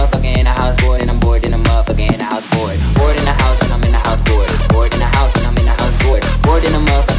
motherfucker in the house bored, and I'm bored, and I'm motherfucker in the house bored. Bored in the house, and I'm in the house bored. Bored in the house, and I'm in the house bored. Bored in the motherfucker.